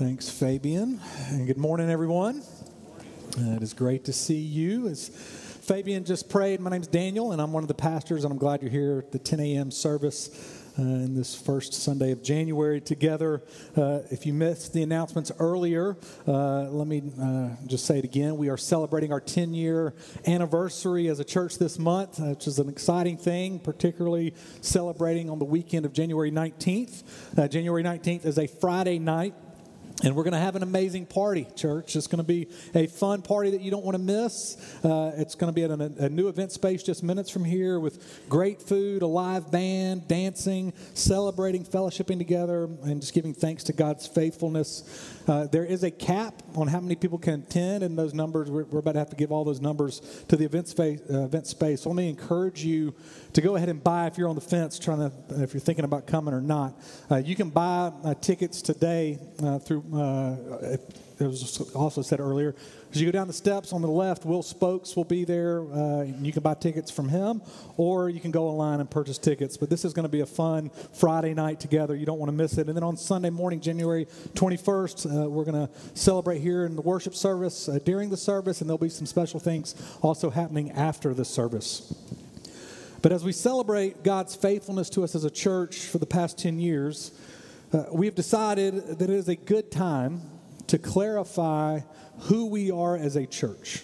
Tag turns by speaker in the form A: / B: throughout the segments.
A: Thanks, Fabian. And good morning, everyone. Uh, it is great to see you. As Fabian just prayed, my name's Daniel, and I'm one of the pastors, and I'm glad you're here at the 10 a.m. service uh, in this first Sunday of January together. Uh, if you missed the announcements earlier, uh, let me uh, just say it again. We are celebrating our 10 year anniversary as a church this month, uh, which is an exciting thing, particularly celebrating on the weekend of January 19th. Uh, January 19th is a Friday night. And we're going to have an amazing party, church. It's going to be a fun party that you don't want to miss. Uh, it's going to be at a, a, new event space just minutes from here with great food, a live band, dancing, celebrating, fellowshipping together, and just giving thanks to God's faithfulness. Uh, there is a cap on how many people can attend, and those numbers, we're, we're about to have to give all those numbers to the event space. Uh, event space. So let me encourage you to go ahead and buy if you're on the fence, trying to, if you're thinking about coming or not. Uh, you can buy uh, tickets today uh, through uh, it, was also said earlier, as you go down the steps on the left, Will Spokes will be there. Uh, you can buy tickets from him, or you can go online and purchase tickets. But this is going to be a fun Friday night together. You don't want to miss it. And then on Sunday morning, January 21st, uh, we're going to celebrate here in the worship service uh, during the service, and there'll be some special things also happening after the service. But as we celebrate God's faithfulness to us as a church for the past 10 years, uh, we've decided that it is a good time to clarify who we are as a church.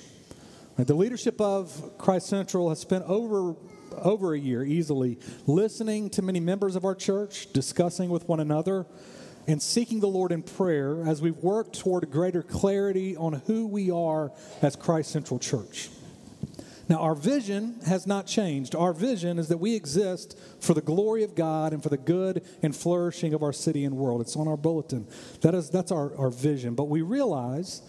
A: The leadership of Christ Central has spent over over a year easily listening to many members of our church, discussing with one another, and seeking the Lord in prayer as we work toward greater clarity on who we are as Christ Central Church. Now, our vision has not changed. Our vision is that we exist for the glory of God and for the good and flourishing of our city and world. It's on our bulletin. That is, that's our, our vision. But we realize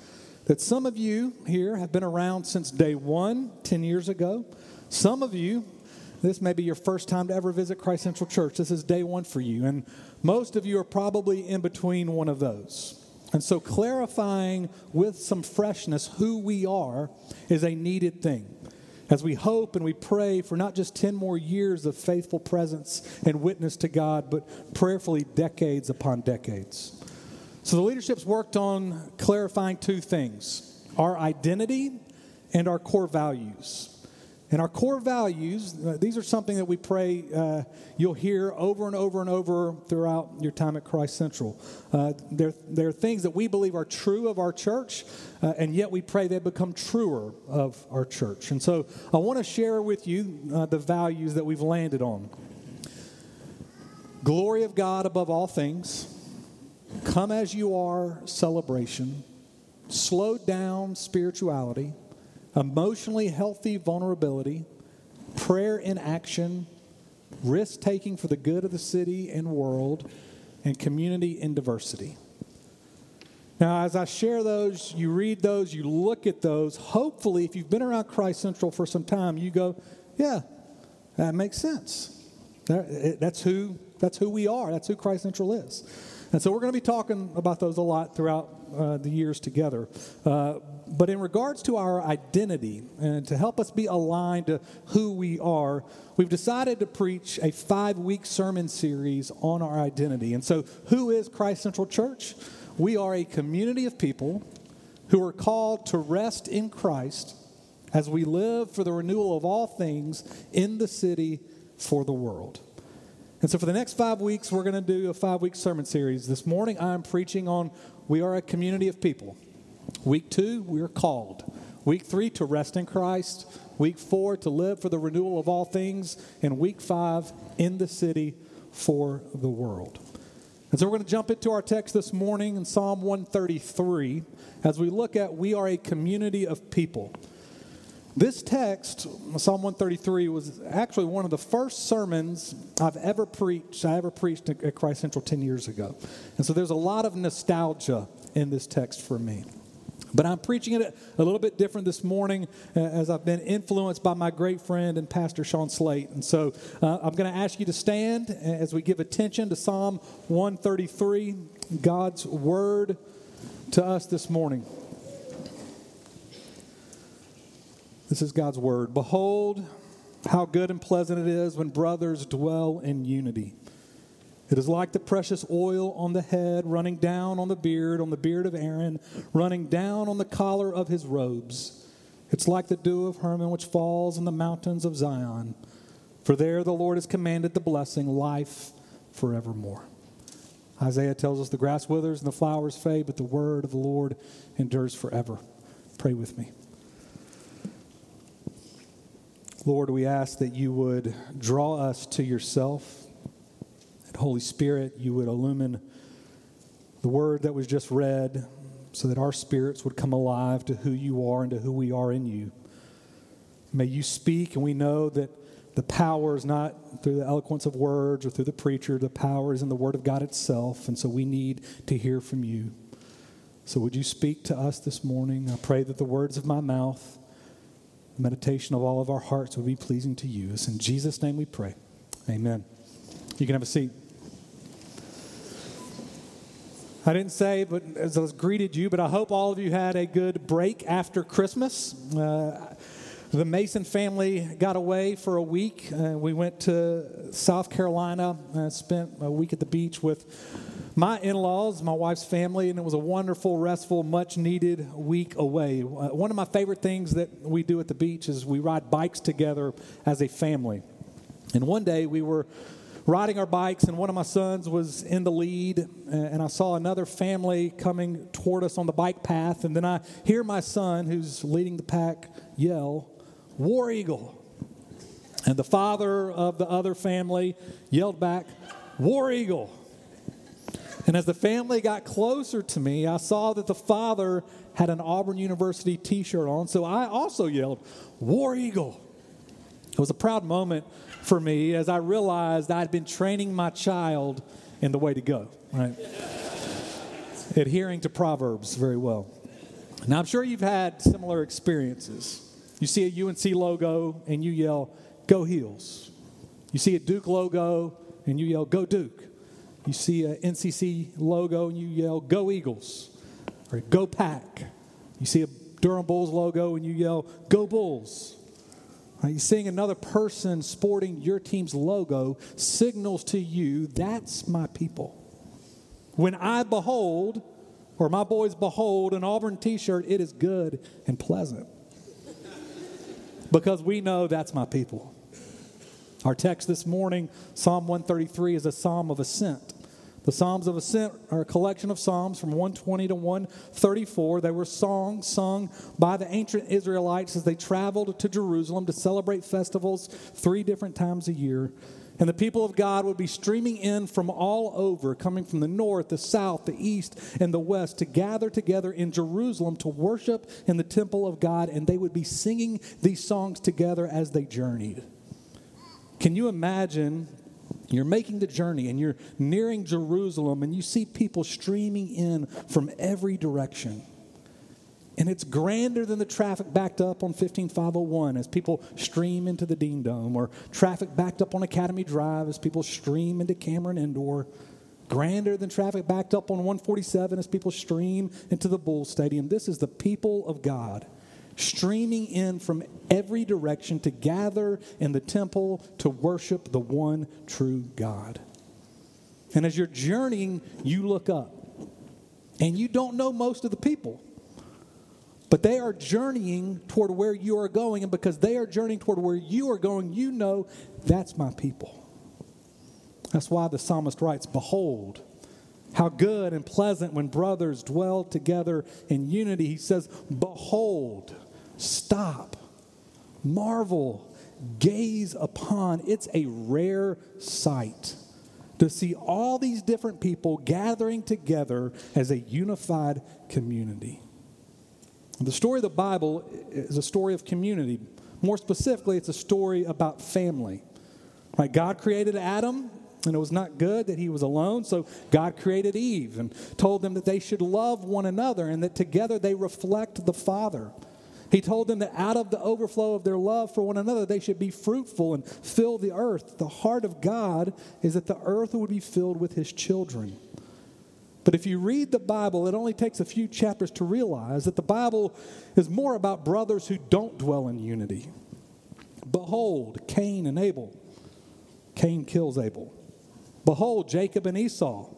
A: that some of you here have been around since day one, 10 years ago. Some of you, this may be your first time to ever visit Christ Central Church. This is day one for you. And most of you are probably in between one of those. And so, clarifying with some freshness who we are is a needed thing as we hope and we pray for not just 10 more years of faithful presence and witness to God, but prayerfully decades upon decades. So the leadership's worked on clarifying two things our identity and our core values. And our core values, uh, these are something that we pray uh, you'll hear over and over and over throughout your time at Christ Central. Uh, they're, they're things that we believe are true of our church, uh, and yet we pray they become truer of our church. And so I want to share with you uh, the values that we've landed on glory of God above all things, come as you are celebration, slowed down spirituality emotionally healthy vulnerability, prayer in action, risk taking for the good of the city and world, and community in diversity. Now, as I share those, you read those, you look at those, hopefully, if you've been around Christ Central for some time, you go, yeah, that makes sense. That's who, that's who we are, that's who Christ Central is. And so we're going to be talking about those a lot throughout uh, the years together. Uh, but in regards to our identity and to help us be aligned to who we are, we've decided to preach a five week sermon series on our identity. And so, who is Christ Central Church? We are a community of people who are called to rest in Christ as we live for the renewal of all things in the city for the world. And so, for the next five weeks, we're going to do a five week sermon series. This morning, I'm preaching on we are a community of people. Week two, we are called. Week three, to rest in Christ. Week four, to live for the renewal of all things. And week five, in the city for the world. And so, we're going to jump into our text this morning in Psalm 133 as we look at we are a community of people. This text, Psalm 133, was actually one of the first sermons I've ever preached. I ever preached at Christ Central 10 years ago. And so there's a lot of nostalgia in this text for me. But I'm preaching it a little bit different this morning uh, as I've been influenced by my great friend and Pastor Sean Slate. And so uh, I'm going to ask you to stand as we give attention to Psalm 133, God's word to us this morning. This is God's word. Behold, how good and pleasant it is when brothers dwell in unity. It is like the precious oil on the head, running down on the beard, on the beard of Aaron, running down on the collar of his robes. It's like the dew of Hermon which falls in the mountains of Zion. For there the Lord has commanded the blessing, life forevermore. Isaiah tells us the grass withers and the flowers fade, but the word of the Lord endures forever. Pray with me. Lord, we ask that you would draw us to yourself Holy Spirit, you would illumine the word that was just read so that our spirits would come alive to who you are and to who we are in you. May you speak, and we know that the power is not through the eloquence of words or through the preacher. The power is in the Word of God itself, and so we need to hear from you. So, would you speak to us this morning? I pray that the words of my mouth, the meditation of all of our hearts, would be pleasing to you. It's in Jesus' name we pray. Amen. You can have a seat. I didn't say, but as I was greeted you, but I hope all of you had a good break after Christmas. Uh, the Mason family got away for a week. Uh, we went to South Carolina, and spent a week at the beach with my in laws, my wife's family, and it was a wonderful, restful, much needed week away. Uh, one of my favorite things that we do at the beach is we ride bikes together as a family. And one day we were riding our bikes, and one of my sons was in the lead, and I saw another family coming toward us on the bike path, and then I hear my son, who's leading the pack, yell, War Eagle. And the father of the other family yelled back, War Eagle. And as the family got closer to me, I saw that the father had an Auburn University t shirt on, so I also yelled, War Eagle. It was a proud moment for me as I realized I'd been training my child in the way to go, right? Adhering to Proverbs very well. Now, I'm sure you've had similar experiences. You see a UNC logo and you yell, Go Heels. You see a Duke logo and you yell, Go Duke. You see a NCC logo and you yell, Go Eagles. Or Go Pack. You see a Durham Bulls logo and you yell, Go Bulls. Right, seeing another person sporting your team's logo signals to you that's my people. When I behold, or my boys behold, an Auburn t shirt, it is good and pleasant. because we know that's my people. Our text this morning, Psalm 133, is a psalm of ascent. The Psalms of Ascent are a collection of Psalms from 120 to 134. They were songs sung by the ancient Israelites as they traveled to Jerusalem to celebrate festivals three different times a year. And the people of God would be streaming in from all over, coming from the north, the south, the east, and the west to gather together in Jerusalem to worship in the temple of God. And they would be singing these songs together as they journeyed. Can you imagine you're making the journey and you're nearing Jerusalem and you see people streaming in from every direction. And it's grander than the traffic backed up on 15501 as people stream into the Dean Dome, or traffic backed up on Academy Drive as people stream into Cameron Indoor. Grander than traffic backed up on 147 as people stream into the Bull Stadium. This is the people of God streaming in from every direction to gather in the temple to worship the one true God. And as you're journeying, you look up. And you don't know most of the people. But they are journeying toward where you are going. And because they are journeying toward where you are going, you know that's my people. That's why the psalmist writes Behold, how good and pleasant when brothers dwell together in unity. He says, Behold, Stop, marvel, gaze upon. It's a rare sight to see all these different people gathering together as a unified community. The story of the Bible is a story of community. More specifically, it's a story about family. Right? God created Adam, and it was not good that he was alone, so God created Eve and told them that they should love one another and that together they reflect the Father. He told them that out of the overflow of their love for one another, they should be fruitful and fill the earth. The heart of God is that the earth would be filled with his children. But if you read the Bible, it only takes a few chapters to realize that the Bible is more about brothers who don't dwell in unity. Behold, Cain and Abel. Cain kills Abel. Behold, Jacob and Esau.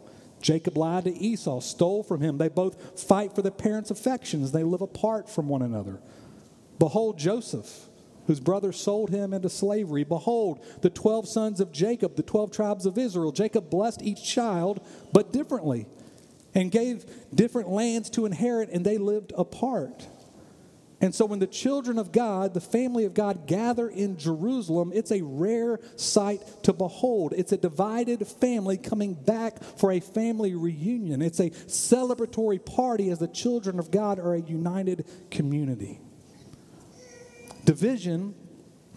A: Jacob lied to Esau, stole from him. They both fight for their parents' affections. They live apart from one another. Behold, Joseph, whose brothers sold him into slavery. Behold, the 12 sons of Jacob, the 12 tribes of Israel. Jacob blessed each child, but differently, and gave different lands to inherit, and they lived apart. And so, when the children of God, the family of God, gather in Jerusalem, it's a rare sight to behold. It's a divided family coming back for a family reunion. It's a celebratory party as the children of God are a united community. Division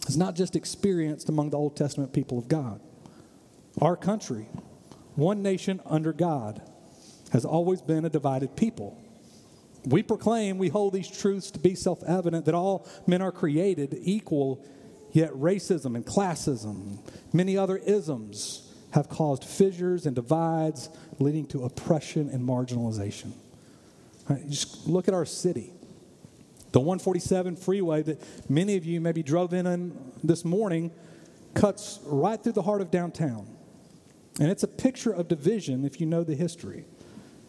A: is not just experienced among the Old Testament people of God. Our country, one nation under God, has always been a divided people. We proclaim, we hold these truths to be self evident that all men are created equal, yet racism and classism, many other isms, have caused fissures and divides, leading to oppression and marginalization. Right, just look at our city. The 147 freeway that many of you maybe drove in on this morning cuts right through the heart of downtown. And it's a picture of division if you know the history.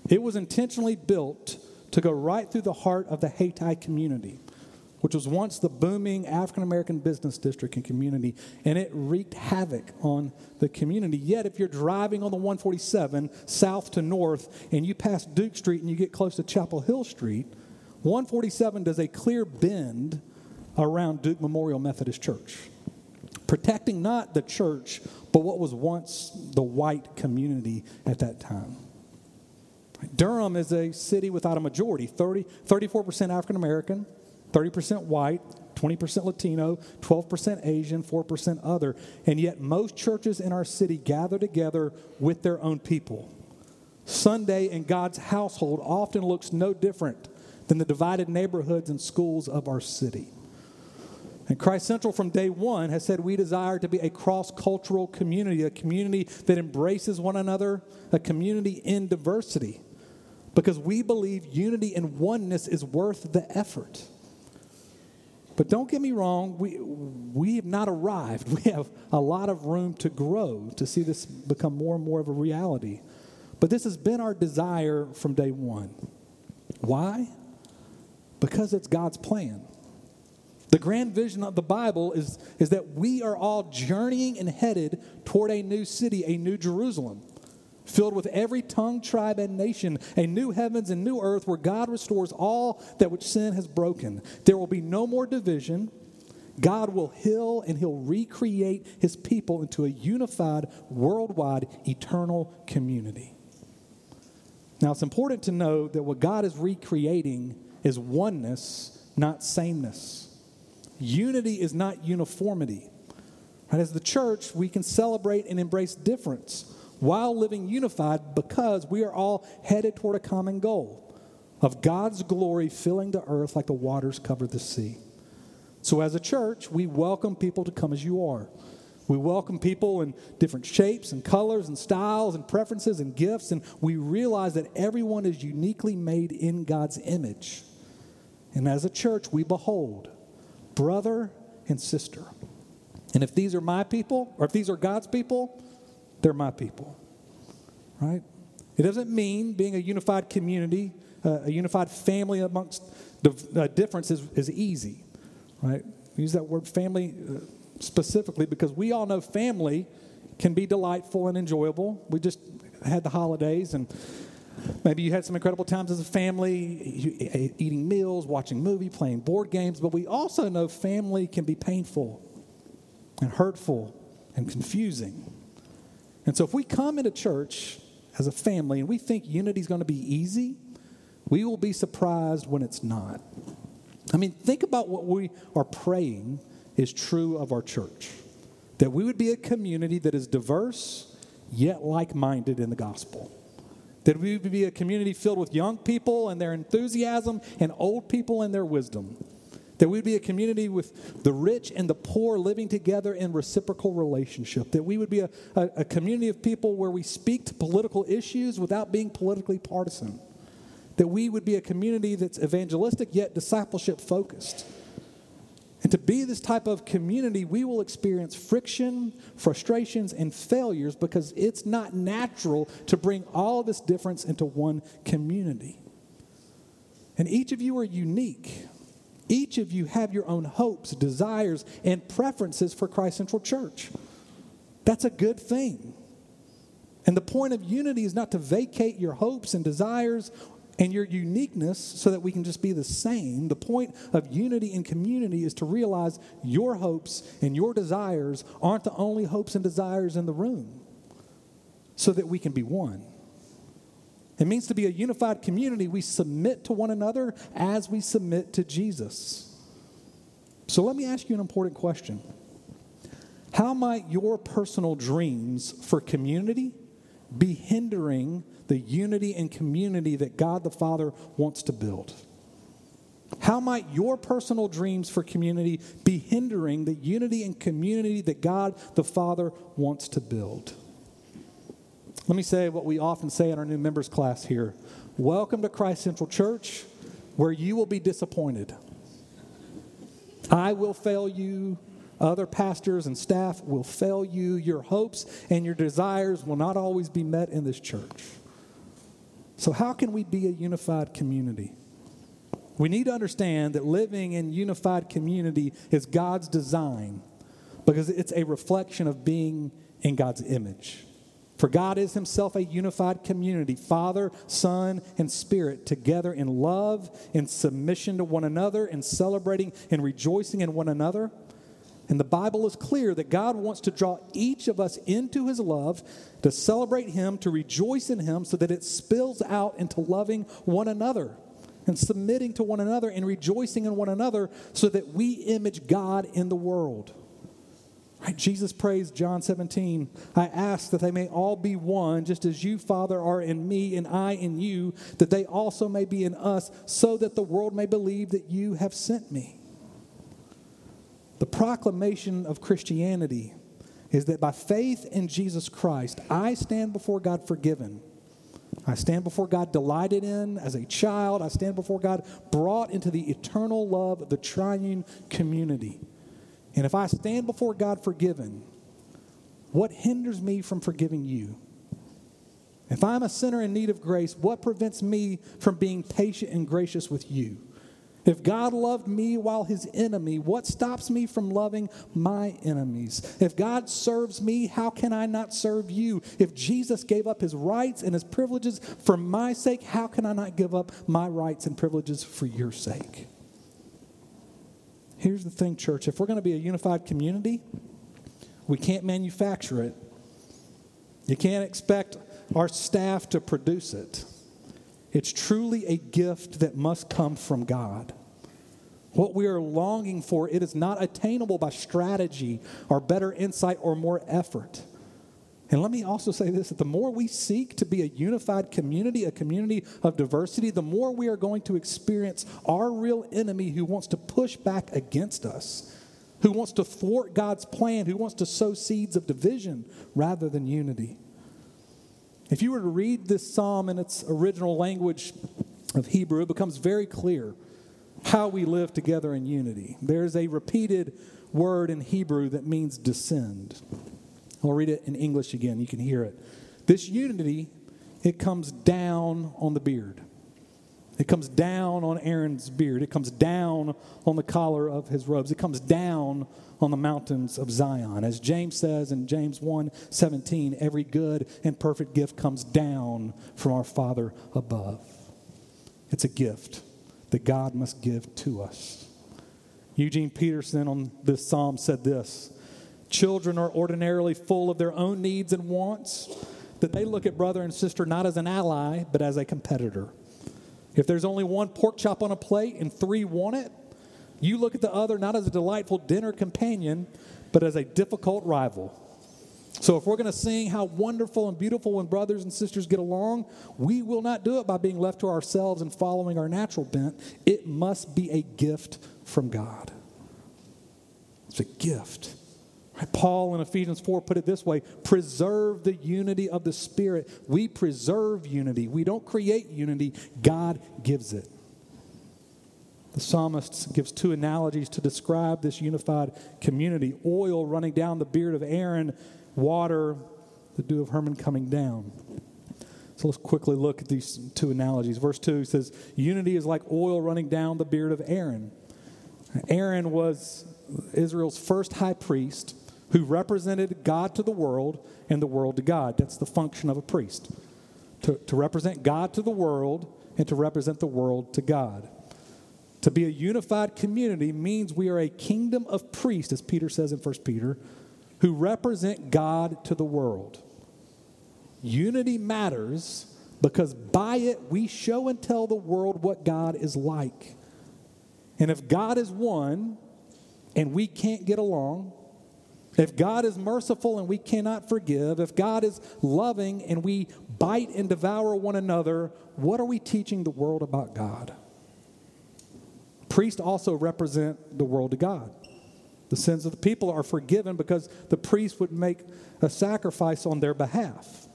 A: It was intentionally built to go right through the heart of the Hayti community, which was once the booming African American business district and community, and it wreaked havoc on the community. Yet, if you're driving on the 147 south to north and you pass Duke Street and you get close to Chapel Hill Street, 147 does a clear bend around Duke Memorial Methodist Church, protecting not the church, but what was once the white community at that time. Durham is a city without a majority 30, 34% African American, 30% white, 20% Latino, 12% Asian, 4% other. And yet, most churches in our city gather together with their own people. Sunday in God's household often looks no different than the divided neighborhoods and schools of our city. And Christ Central from day one has said we desire to be a cross cultural community, a community that embraces one another, a community in diversity because we believe unity and oneness is worth the effort. But don't get me wrong, we, we have not arrived. We have a lot of room to grow to see this become more and more of a reality. But this has been our desire from day one. Why? Because it's God's plan. The grand vision of the Bible is, is that we are all journeying and headed toward a new city, a new Jerusalem filled with every tongue, tribe, and nation, a new heavens and new earth where God restores all that which sin has broken. There will be no more division. God will heal and he'll recreate his people into a unified, worldwide, eternal community. Now, it's important to know that what God is recreating is oneness, not sameness. Unity is not uniformity. Right? As the church, we can celebrate and embrace difference while living unified because we are all headed toward a common goal of God's glory filling the earth like the waters cover the sea. So, as a church, we welcome people to come as you are. We welcome people in different shapes and colors and styles and preferences and gifts, and we realize that everyone is uniquely made in God's image. And as a church, we behold brother and sister. And if these are my people, or if these are God's people, they're my people. Right? It doesn't mean being a unified community, uh, a unified family amongst the uh, differences is easy. Right? We use that word family uh, specifically because we all know family can be delightful and enjoyable. We just had the holidays and Maybe you had some incredible times as a family, eating meals, watching movie, playing board games, but we also know family can be painful and hurtful and confusing. And so if we come into church as a family and we think unity is going to be easy, we will be surprised when it's not. I mean, think about what we are praying is true of our church that we would be a community that is diverse yet like minded in the gospel. That we would be a community filled with young people and their enthusiasm and old people and their wisdom. That we'd be a community with the rich and the poor living together in reciprocal relationship. That we would be a, a, a community of people where we speak to political issues without being politically partisan. That we would be a community that's evangelistic yet discipleship focused. And to be this type of community, we will experience friction, frustrations, and failures because it's not natural to bring all this difference into one community. And each of you are unique. Each of you have your own hopes, desires, and preferences for Christ Central Church. That's a good thing. And the point of unity is not to vacate your hopes and desires and your uniqueness so that we can just be the same. The point of unity and community is to realize your hopes and your desires aren't the only hopes and desires in the room so that we can be one. It means to be a unified community, we submit to one another as we submit to Jesus. So let me ask you an important question How might your personal dreams for community be hindering the unity and community that God the Father wants to build? How might your personal dreams for community be hindering the unity and community that God the Father wants to build? Let me say what we often say in our new members class here Welcome to Christ Central Church, where you will be disappointed. I will fail you. Other pastors and staff will fail you. Your hopes and your desires will not always be met in this church. So, how can we be a unified community? We need to understand that living in unified community is God's design because it's a reflection of being in God's image. For God is Himself a unified community, Father, Son, and Spirit, together in love, in submission to one another, in celebrating and rejoicing in one another. And the Bible is clear that God wants to draw each of us into his love, to celebrate him, to rejoice in him, so that it spills out into loving one another and submitting to one another and rejoicing in one another, so that we image God in the world. Jesus prays, John 17, I ask that they may all be one, just as you, Father, are in me and I in you, that they also may be in us, so that the world may believe that you have sent me. The proclamation of Christianity is that by faith in Jesus Christ, I stand before God forgiven. I stand before God delighted in as a child. I stand before God brought into the eternal love of the triune community. And if I stand before God forgiven, what hinders me from forgiving you? If I'm a sinner in need of grace, what prevents me from being patient and gracious with you? If God loved me while his enemy, what stops me from loving my enemies? If God serves me, how can I not serve you? If Jesus gave up his rights and his privileges for my sake, how can I not give up my rights and privileges for your sake? Here's the thing, church if we're going to be a unified community, we can't manufacture it. You can't expect our staff to produce it. It's truly a gift that must come from God. What we are longing for, it is not attainable by strategy or better insight or more effort. And let me also say this that the more we seek to be a unified community, a community of diversity, the more we are going to experience our real enemy who wants to push back against us, who wants to thwart God's plan, who wants to sow seeds of division rather than unity. If you were to read this psalm in its original language of Hebrew, it becomes very clear how we live together in unity. There's a repeated word in Hebrew that means descend. I'll read it in English again. You can hear it. This unity, it comes down on the beard. It comes down on Aaron's beard. It comes down on the collar of his robes. It comes down on the mountains of Zion. As James says in James 1 17, every good and perfect gift comes down from our Father above. It's a gift that God must give to us. Eugene Peterson on this psalm said this Children are ordinarily full of their own needs and wants, that they look at brother and sister not as an ally, but as a competitor. If there's only one pork chop on a plate and three want it, you look at the other not as a delightful dinner companion, but as a difficult rival. So, if we're going to sing how wonderful and beautiful when brothers and sisters get along, we will not do it by being left to ourselves and following our natural bent. It must be a gift from God. It's a gift. Paul in Ephesians 4 put it this way preserve the unity of the Spirit. We preserve unity. We don't create unity, God gives it. The psalmist gives two analogies to describe this unified community oil running down the beard of Aaron, water, the dew of Hermon coming down. So let's quickly look at these two analogies. Verse 2 says, Unity is like oil running down the beard of Aaron. Aaron was Israel's first high priest who represented God to the world and the world to God. That's the function of a priest to, to represent God to the world and to represent the world to God. To be a unified community means we are a kingdom of priests, as Peter says in 1 Peter, who represent God to the world. Unity matters because by it we show and tell the world what God is like. And if God is one and we can't get along, if God is merciful and we cannot forgive, if God is loving and we bite and devour one another, what are we teaching the world about God? Priests also represent the world to God. The sins of the people are forgiven because the priest would make a sacrifice on their behalf.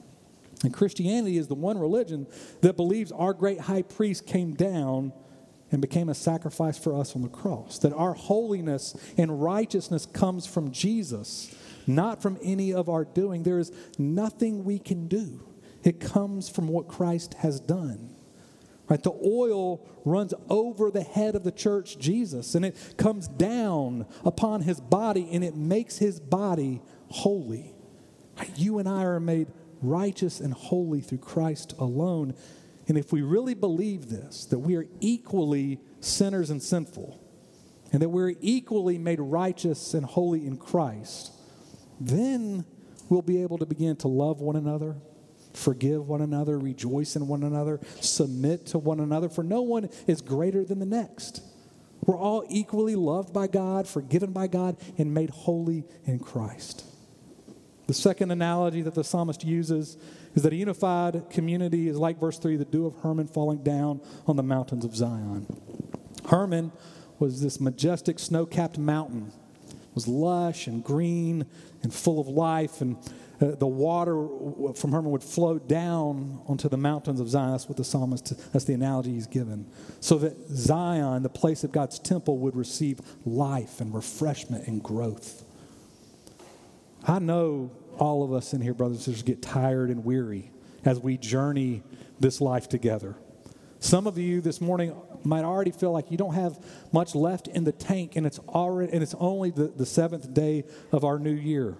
A: And Christianity is the one religion that believes our great high priest came down and became a sacrifice for us on the cross. That our holiness and righteousness comes from Jesus, not from any of our doing. There is nothing we can do, it comes from what Christ has done. Right? The oil runs over the head of the church, Jesus, and it comes down upon his body and it makes his body holy. You and I are made righteous and holy through Christ alone. And if we really believe this, that we are equally sinners and sinful, and that we're equally made righteous and holy in Christ, then we'll be able to begin to love one another forgive one another, rejoice in one another, submit to one another, for no one is greater than the next. We're all equally loved by God, forgiven by God, and made holy in Christ. The second analogy that the psalmist uses is that a unified community is like verse 3 the dew of Hermon falling down on the mountains of Zion. Hermon was this majestic snow capped mountain. It was lush and green and full of life. And uh, the water from Hermon would flow down onto the mountains of Zion. That's what the psalmist, that's the analogy he's given. So that Zion, the place of God's temple, would receive life and refreshment and growth. I know all of us in here, brothers and sisters, get tired and weary as we journey this life together. Some of you this morning might already feel like you don't have much left in the tank, and it's already and it's only the, the seventh day of our new year.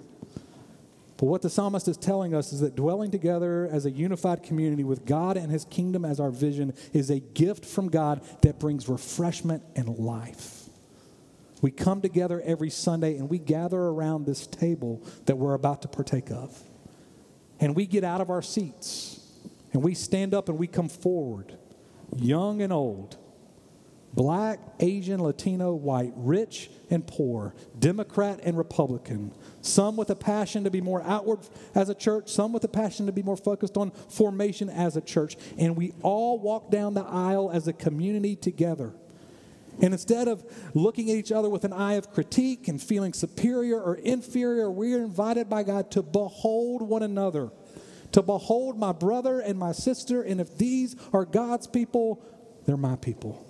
A: But what the psalmist is telling us is that dwelling together as a unified community with God and his kingdom as our vision is a gift from God that brings refreshment and life. We come together every Sunday and we gather around this table that we're about to partake of. And we get out of our seats and we stand up and we come forward, young and old, black, Asian, Latino, white, rich and poor, Democrat and Republican, some with a passion to be more outward as a church, some with a passion to be more focused on formation as a church. And we all walk down the aisle as a community together. And instead of looking at each other with an eye of critique and feeling superior or inferior, we are invited by God to behold one another, to behold my brother and my sister. And if these are God's people, they're my people.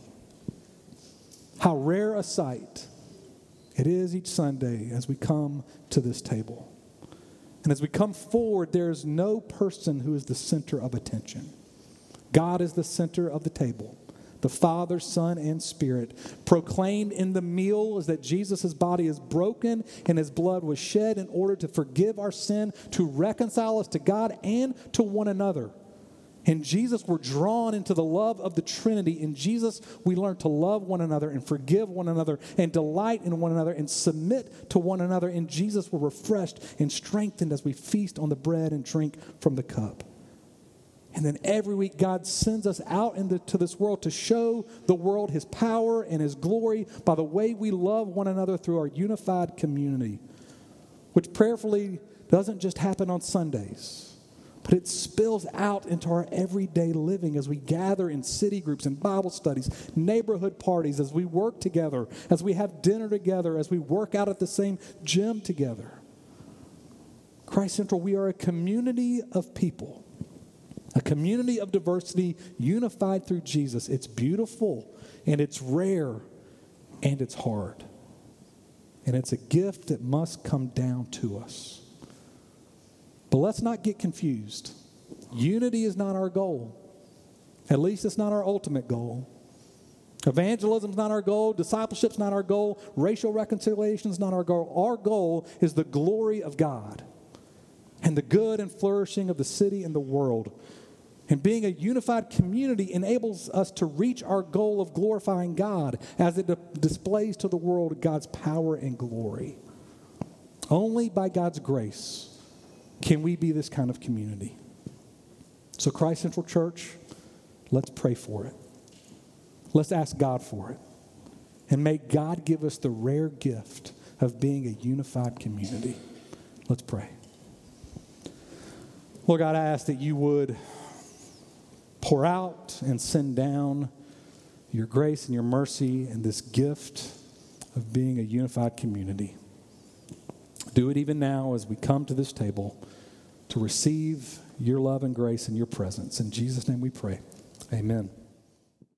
A: How rare a sight it is each Sunday as we come to this table. And as we come forward, there's no person who is the center of attention. God is the center of the table. The Father, Son, and Spirit. Proclaimed in the meal is that Jesus' body is broken and his blood was shed in order to forgive our sin, to reconcile us to God and to one another. In Jesus, we're drawn into the love of the Trinity. In Jesus, we learn to love one another and forgive one another and delight in one another and submit to one another. In Jesus, we're refreshed and strengthened as we feast on the bread and drink from the cup. And then every week, God sends us out into this world to show the world His power and His glory by the way we love one another through our unified community, which prayerfully doesn't just happen on Sundays but it spills out into our everyday living as we gather in city groups and Bible studies, neighborhood parties, as we work together, as we have dinner together, as we work out at the same gym together. Christ Central, we are a community of people, A community of diversity unified through Jesus. It's beautiful and it's rare and it's hard. And it's a gift that must come down to us. But let's not get confused. Unity is not our goal. At least it's not our ultimate goal. Evangelism is not our goal. Discipleship is not our goal. Racial reconciliation is not our goal. Our goal is the glory of God and the good and flourishing of the city and the world. And being a unified community enables us to reach our goal of glorifying God as it displays to the world God's power and glory. Only by God's grace can we be this kind of community. So, Christ Central Church, let's pray for it. Let's ask God for it. And may God give us the rare gift of being a unified community. Let's pray. Lord God, I ask that you would pour out and send down your grace and your mercy and this gift of being a unified community. Do it even now as we come to this table to receive your love and grace and your presence. In Jesus' name we pray. Amen.